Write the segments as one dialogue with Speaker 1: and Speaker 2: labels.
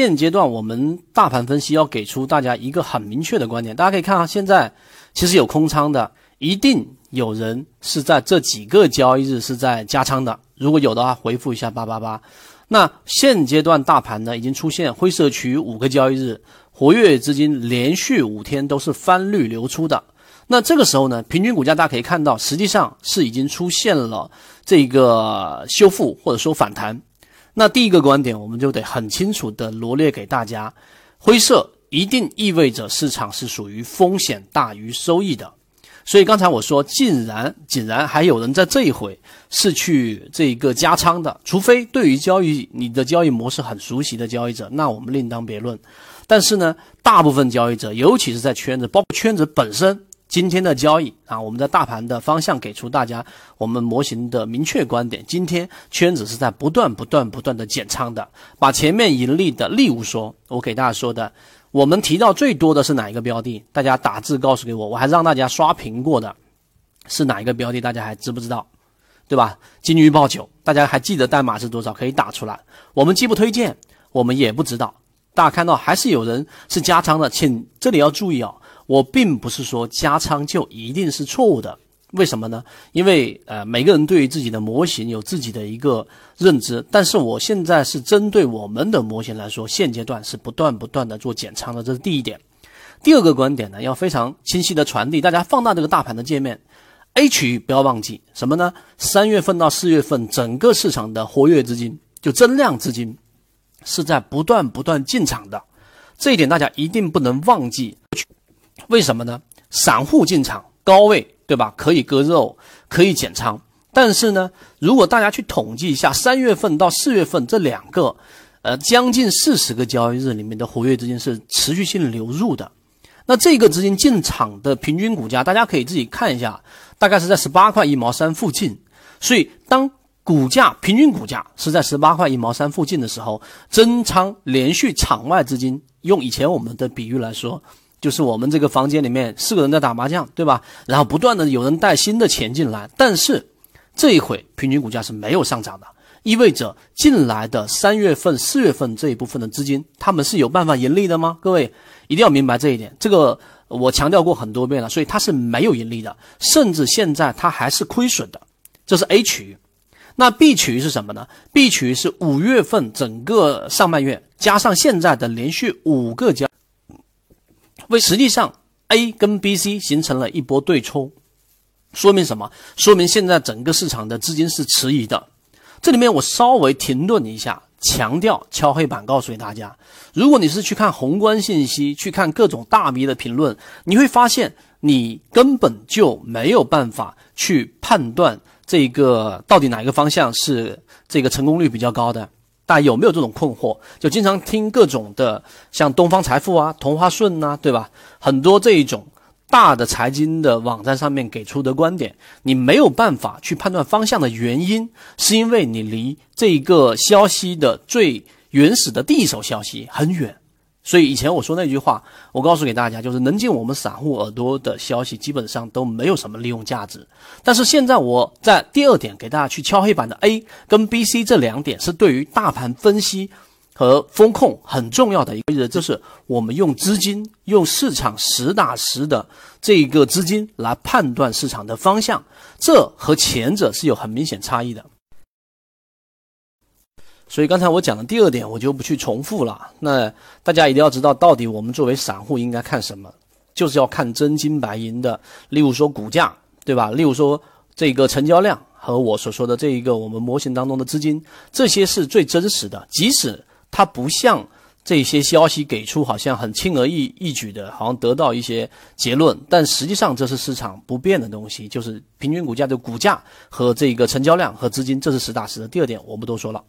Speaker 1: 现阶段我们大盘分析要给出大家一个很明确的观点，大家可以看啊，现在其实有空仓的，一定有人是在这几个交易日是在加仓的。如果有的话，回复一下八八八。那现阶段大盘呢，已经出现灰色区域五个交易日，活跃资金连续五天都是翻绿流出的。那这个时候呢，平均股价大家可以看到，实际上是已经出现了这个修复或者说反弹。那第一个观点，我们就得很清楚的罗列给大家：灰色一定意味着市场是属于风险大于收益的。所以刚才我说，竟然竟然还有人在这一回是去这个加仓的，除非对于交易你的交易模式很熟悉的交易者，那我们另当别论。但是呢，大部分交易者，尤其是在圈子，包括圈子本身。今天的交易啊，我们的大盘的方向给出大家我们模型的明确观点。今天圈子是在不断、不断、不断的减仓的，把前面盈利的例如说，我给大家说的，我们提到最多的是哪一个标的？大家打字告诉给我，我还让大家刷屏过的，是哪一个标的？大家还知不知道？对吧？金鱼报酒，大家还记得代码是多少？可以打出来。我们既不推荐，我们也不知道。大家看到还是有人是加仓的，请这里要注意啊。我并不是说加仓就一定是错误的，为什么呢？因为呃，每个人对于自己的模型有自己的一个认知，但是我现在是针对我们的模型来说，现阶段是不断不断的做减仓的，这是第一点。第二个观点呢，要非常清晰的传递，大家放大这个大盘的界面，A 区域不要忘记什么呢？三月份到四月份，整个市场的活跃资金就增量资金是在不断不断进场的，这一点大家一定不能忘记。为什么呢？散户进场高位，对吧？可以割肉，可以减仓。但是呢，如果大家去统计一下，三月份到四月份这两个，呃，将近四十个交易日里面的活跃资金是持续性流入的。那这个资金进场的平均股价，大家可以自己看一下，大概是在十八块一毛三附近。所以，当股价平均股价是在十八块一毛三附近的时候，增仓连续场外资金，用以前我们的比喻来说。就是我们这个房间里面四个人在打麻将，对吧？然后不断的有人带新的钱进来，但是这一回平均股价是没有上涨的，意味着进来的三月份、四月份这一部分的资金，他们是有办法盈利的吗？各位一定要明白这一点，这个我强调过很多遍了，所以它是没有盈利的，甚至现在它还是亏损的。这是 A 区域，那 B 区域是什么呢？B 区域是五月份整个上半月加上现在的连续五个交。为实际上，A 跟 B、C 形成了一波对冲，说明什么？说明现在整个市场的资金是迟疑的。这里面我稍微停顿一下，强调敲黑板告诉给大家：如果你是去看宏观信息，去看各种大 V 的评论，你会发现你根本就没有办法去判断这个到底哪一个方向是这个成功率比较高的。大家有没有这种困惑？就经常听各种的，像东方财富啊、同花顺呐，对吧？很多这一种大的财经的网站上面给出的观点，你没有办法去判断方向的原因，是因为你离这一个消息的最原始的第一手消息很远。所以以前我说那句话，我告诉给大家，就是能进我们散户耳朵的消息，基本上都没有什么利用价值。但是现在我在第二点给大家去敲黑板的 A 跟 B、C 这两点，是对于大盘分析和风控很重要的一个，就是我们用资金、用市场实打实的这个资金来判断市场的方向，这和前者是有很明显差异的。所以刚才我讲的第二点，我就不去重复了。那大家一定要知道，到底我们作为散户应该看什么，就是要看真金白银的。例如说股价，对吧？例如说这个成交量和我所说的这一个我们模型当中的资金，这些是最真实的。即使它不像这些消息给出，好像很轻而易易举的，好像得到一些结论，但实际上这是市场不变的东西，就是平均股价的股价和这个成交量和资金，这是实打实的。第二点我不多说了。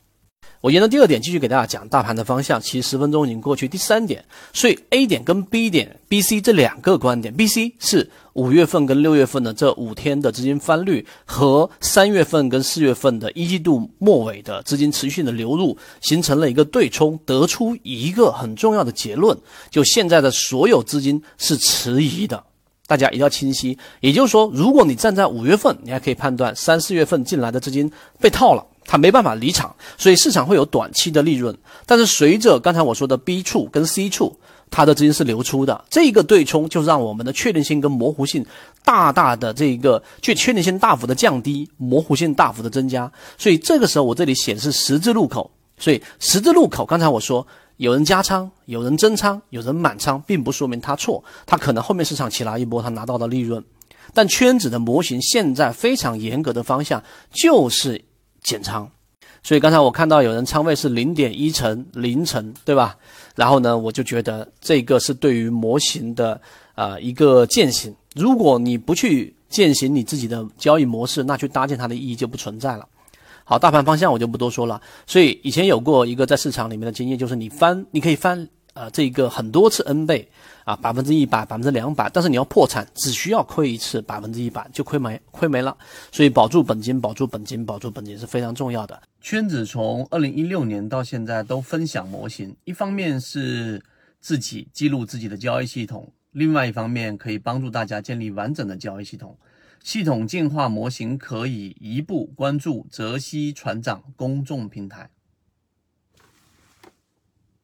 Speaker 1: 我沿着第二点继续给大家讲大盘的方向，其实十分钟已经过去。第三点，所以 A 点跟 B 点、B、C 这两个观点，B、C 是五月份跟六月份的这五天的资金翻绿，和三月份跟四月份的一季度末尾的资金持续的流入，形成了一个对冲，得出一个很重要的结论，就现在的所有资金是迟疑的，大家一定要清晰。也就是说，如果你站在五月份，你还可以判断三四月份进来的资金被套了。它没办法离场，所以市场会有短期的利润。但是随着刚才我说的 B 处跟 C 处，它的资金是流出的，这个对冲就让我们的确定性跟模糊性大大的这个确确定性大幅的降低，模糊性大幅的增加。所以这个时候我这里显示十字路口，所以十字路口刚才我说有人加仓，有人增仓，有人满仓，并不说明他错，他可能后面市场起来一波，他拿到了利润。但圈子的模型现在非常严格的方向就是减仓，所以刚才我看到有人仓位是零点一成、零成，对吧？然后呢，我就觉得这个是对于模型的啊一个践行。如果你不去践行你自己的交易模式，那去搭建它的意义就不存在了。好，大盘方向我就不多说了。所以以前有过一个在市场里面的经验，就是你翻，你可以翻。呃，这个很多次 N 倍啊，百分之一百、百分之两百，但是你要破产，只需要亏一次百分之一百就亏没亏没了。所以保住本金、保住本金、保住本金是非常重要的。
Speaker 2: 圈子从二零一六年到现在都分享模型，一方面是自己记录自己的交易系统，另外一方面可以帮助大家建立完整的交易系统。系统进化模型可以一步关注泽西船长公众平台。